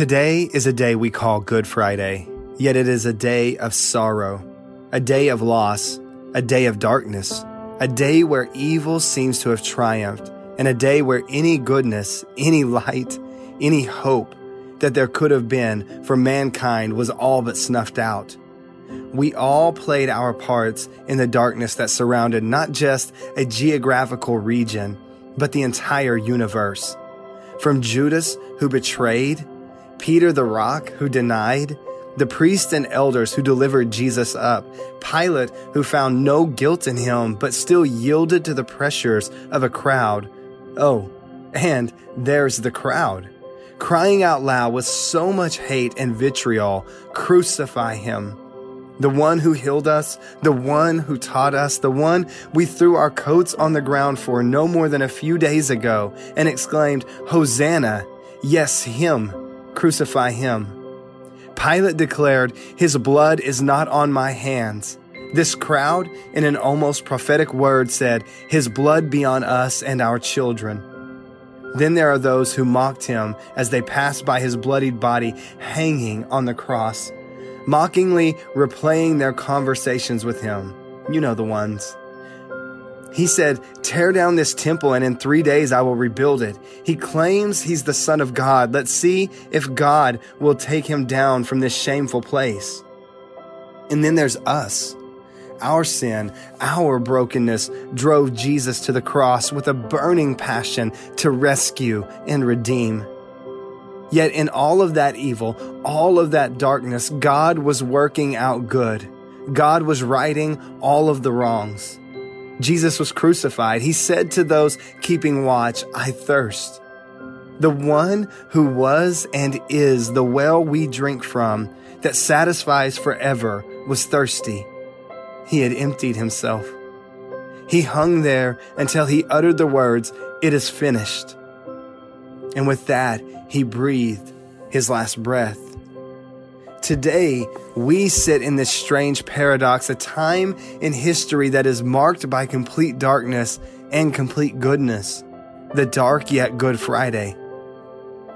Today is a day we call Good Friday, yet it is a day of sorrow, a day of loss, a day of darkness, a day where evil seems to have triumphed, and a day where any goodness, any light, any hope that there could have been for mankind was all but snuffed out. We all played our parts in the darkness that surrounded not just a geographical region, but the entire universe. From Judas, who betrayed, Peter the rock, who denied, the priests and elders who delivered Jesus up, Pilate, who found no guilt in him but still yielded to the pressures of a crowd. Oh, and there's the crowd, crying out loud with so much hate and vitriol, Crucify him. The one who healed us, the one who taught us, the one we threw our coats on the ground for no more than a few days ago and exclaimed, Hosanna! Yes, him Crucify him. Pilate declared, His blood is not on my hands. This crowd, in an almost prophetic word, said, His blood be on us and our children. Then there are those who mocked him as they passed by his bloodied body hanging on the cross, mockingly replaying their conversations with him. You know the ones. He said, Tear down this temple, and in three days I will rebuild it. He claims he's the Son of God. Let's see if God will take him down from this shameful place. And then there's us. Our sin, our brokenness drove Jesus to the cross with a burning passion to rescue and redeem. Yet in all of that evil, all of that darkness, God was working out good. God was righting all of the wrongs. Jesus was crucified, he said to those keeping watch, I thirst. The one who was and is the well we drink from that satisfies forever was thirsty. He had emptied himself. He hung there until he uttered the words, It is finished. And with that, he breathed his last breath. Today, we sit in this strange paradox, a time in history that is marked by complete darkness and complete goodness. The dark yet good Friday.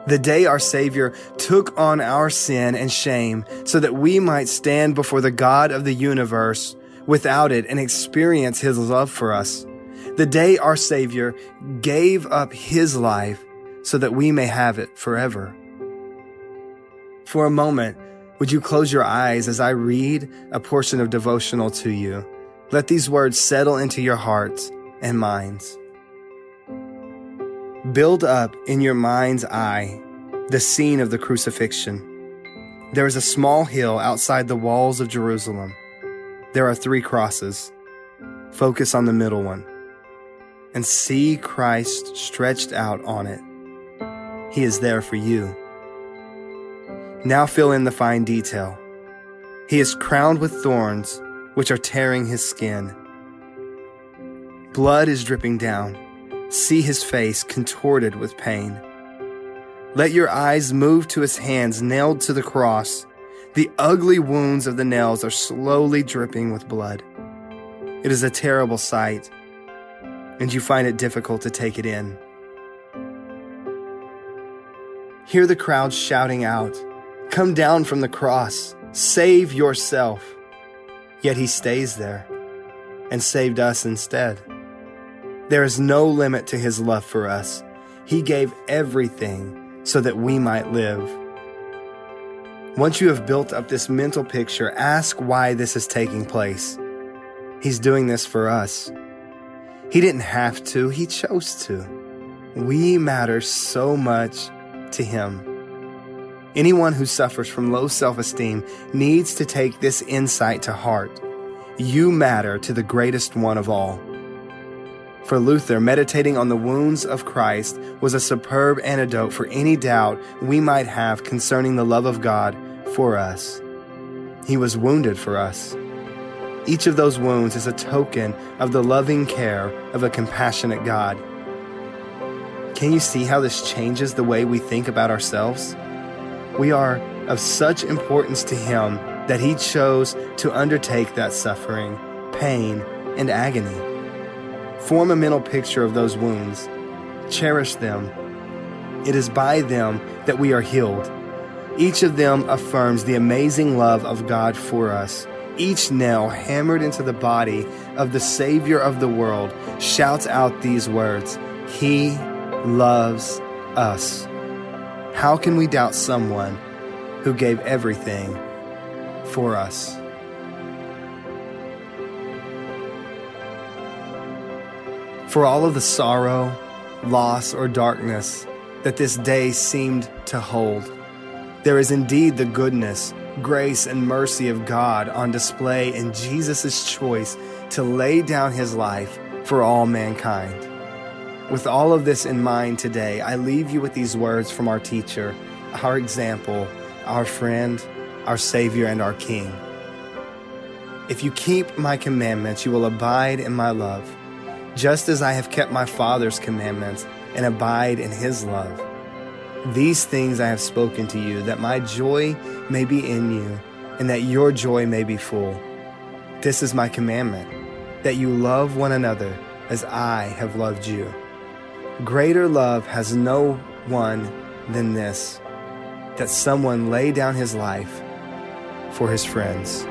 The day our Savior took on our sin and shame so that we might stand before the God of the universe without it and experience His love for us. The day our Savior gave up His life so that we may have it forever. For a moment, would you close your eyes as I read a portion of devotional to you? Let these words settle into your hearts and minds. Build up in your mind's eye the scene of the crucifixion. There is a small hill outside the walls of Jerusalem. There are three crosses. Focus on the middle one and see Christ stretched out on it. He is there for you. Now fill in the fine detail. He is crowned with thorns, which are tearing his skin. Blood is dripping down. See his face contorted with pain. Let your eyes move to his hands nailed to the cross. The ugly wounds of the nails are slowly dripping with blood. It is a terrible sight, and you find it difficult to take it in. Hear the crowd shouting out. Come down from the cross. Save yourself. Yet he stays there and saved us instead. There is no limit to his love for us. He gave everything so that we might live. Once you have built up this mental picture, ask why this is taking place. He's doing this for us. He didn't have to, he chose to. We matter so much to him. Anyone who suffers from low self esteem needs to take this insight to heart. You matter to the greatest one of all. For Luther, meditating on the wounds of Christ was a superb antidote for any doubt we might have concerning the love of God for us. He was wounded for us. Each of those wounds is a token of the loving care of a compassionate God. Can you see how this changes the way we think about ourselves? We are of such importance to Him that He chose to undertake that suffering, pain, and agony. Form a mental picture of those wounds. Cherish them. It is by them that we are healed. Each of them affirms the amazing love of God for us. Each nail hammered into the body of the Savior of the world shouts out these words He loves us. How can we doubt someone who gave everything for us? For all of the sorrow, loss, or darkness that this day seemed to hold, there is indeed the goodness, grace, and mercy of God on display in Jesus' choice to lay down his life for all mankind. With all of this in mind today, I leave you with these words from our teacher, our example, our friend, our Savior, and our King. If you keep my commandments, you will abide in my love just as I have kept my Father's commandments and abide in his love. These things I have spoken to you, that my joy may be in you, and that your joy may be full. This is my commandment, that you love one another as I have loved you. Greater love has no one than this, that someone lay down his life for his friends.